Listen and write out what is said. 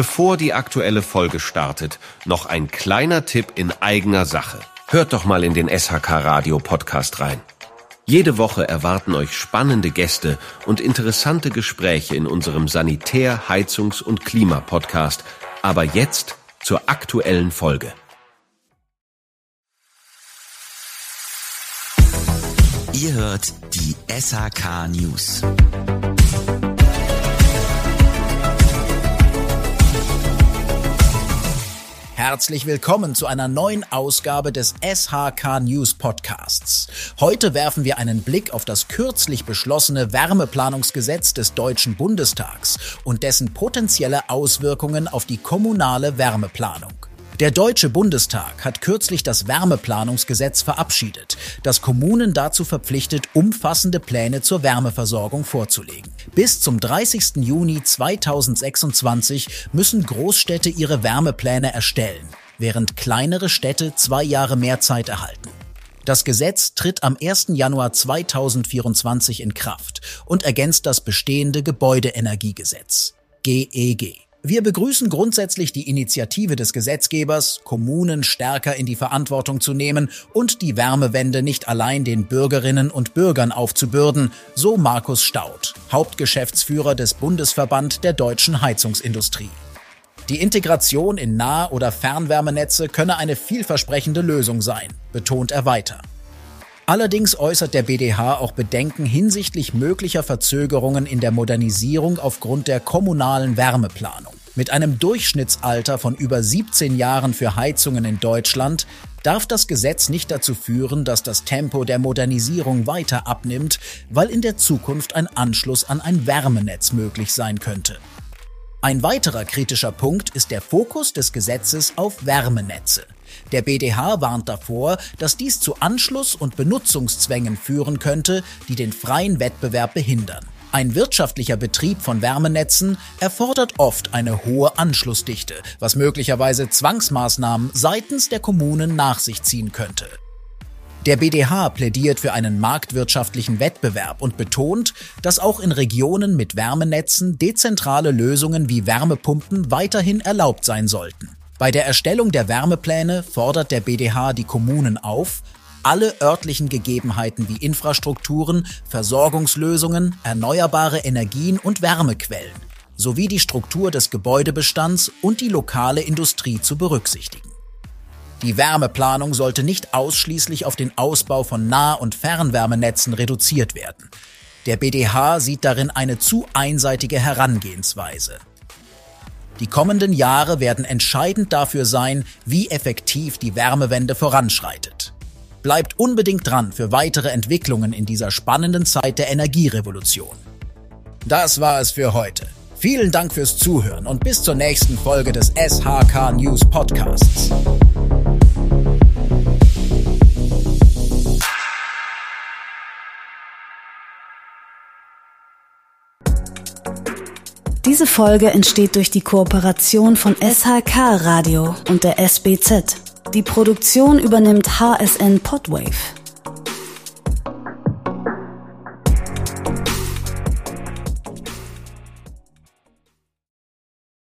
Bevor die aktuelle Folge startet, noch ein kleiner Tipp in eigener Sache. Hört doch mal in den SHK Radio Podcast rein. Jede Woche erwarten euch spannende Gäste und interessante Gespräche in unserem Sanitär-, Heizungs- und Klimapodcast. Aber jetzt zur aktuellen Folge. Ihr hört die SHK News. Herzlich willkommen zu einer neuen Ausgabe des SHK News Podcasts. Heute werfen wir einen Blick auf das kürzlich beschlossene Wärmeplanungsgesetz des Deutschen Bundestags und dessen potenzielle Auswirkungen auf die kommunale Wärmeplanung. Der Deutsche Bundestag hat kürzlich das Wärmeplanungsgesetz verabschiedet, das Kommunen dazu verpflichtet, umfassende Pläne zur Wärmeversorgung vorzulegen. Bis zum 30. Juni 2026 müssen Großstädte ihre Wärmepläne erstellen, während kleinere Städte zwei Jahre mehr Zeit erhalten. Das Gesetz tritt am 1. Januar 2024 in Kraft und ergänzt das bestehende Gebäudeenergiegesetz GEG. Wir begrüßen grundsätzlich die Initiative des Gesetzgebers, Kommunen stärker in die Verantwortung zu nehmen und die Wärmewende nicht allein den Bürgerinnen und Bürgern aufzubürden, so Markus Staud, Hauptgeschäftsführer des Bundesverband der deutschen Heizungsindustrie. Die Integration in Nah- oder Fernwärmenetze könne eine vielversprechende Lösung sein, betont er weiter. Allerdings äußert der BDH auch Bedenken hinsichtlich möglicher Verzögerungen in der Modernisierung aufgrund der kommunalen Wärmeplanung. Mit einem Durchschnittsalter von über 17 Jahren für Heizungen in Deutschland darf das Gesetz nicht dazu führen, dass das Tempo der Modernisierung weiter abnimmt, weil in der Zukunft ein Anschluss an ein Wärmenetz möglich sein könnte. Ein weiterer kritischer Punkt ist der Fokus des Gesetzes auf Wärmenetze. Der BDH warnt davor, dass dies zu Anschluss- und Benutzungszwängen führen könnte, die den freien Wettbewerb behindern. Ein wirtschaftlicher Betrieb von Wärmenetzen erfordert oft eine hohe Anschlussdichte, was möglicherweise Zwangsmaßnahmen seitens der Kommunen nach sich ziehen könnte. Der BDH plädiert für einen marktwirtschaftlichen Wettbewerb und betont, dass auch in Regionen mit Wärmenetzen dezentrale Lösungen wie Wärmepumpen weiterhin erlaubt sein sollten. Bei der Erstellung der Wärmepläne fordert der BDH die Kommunen auf, alle örtlichen Gegebenheiten wie Infrastrukturen, Versorgungslösungen, erneuerbare Energien und Wärmequellen sowie die Struktur des Gebäudebestands und die lokale Industrie zu berücksichtigen. Die Wärmeplanung sollte nicht ausschließlich auf den Ausbau von Nah- und Fernwärmenetzen reduziert werden. Der BDH sieht darin eine zu einseitige Herangehensweise. Die kommenden Jahre werden entscheidend dafür sein, wie effektiv die Wärmewende voranschreitet. Bleibt unbedingt dran für weitere Entwicklungen in dieser spannenden Zeit der Energierevolution. Das war es für heute. Vielen Dank fürs Zuhören und bis zur nächsten Folge des SHK News Podcasts. Diese Folge entsteht durch die Kooperation von SHK Radio und der SBZ. Die Produktion übernimmt HSN Podwave.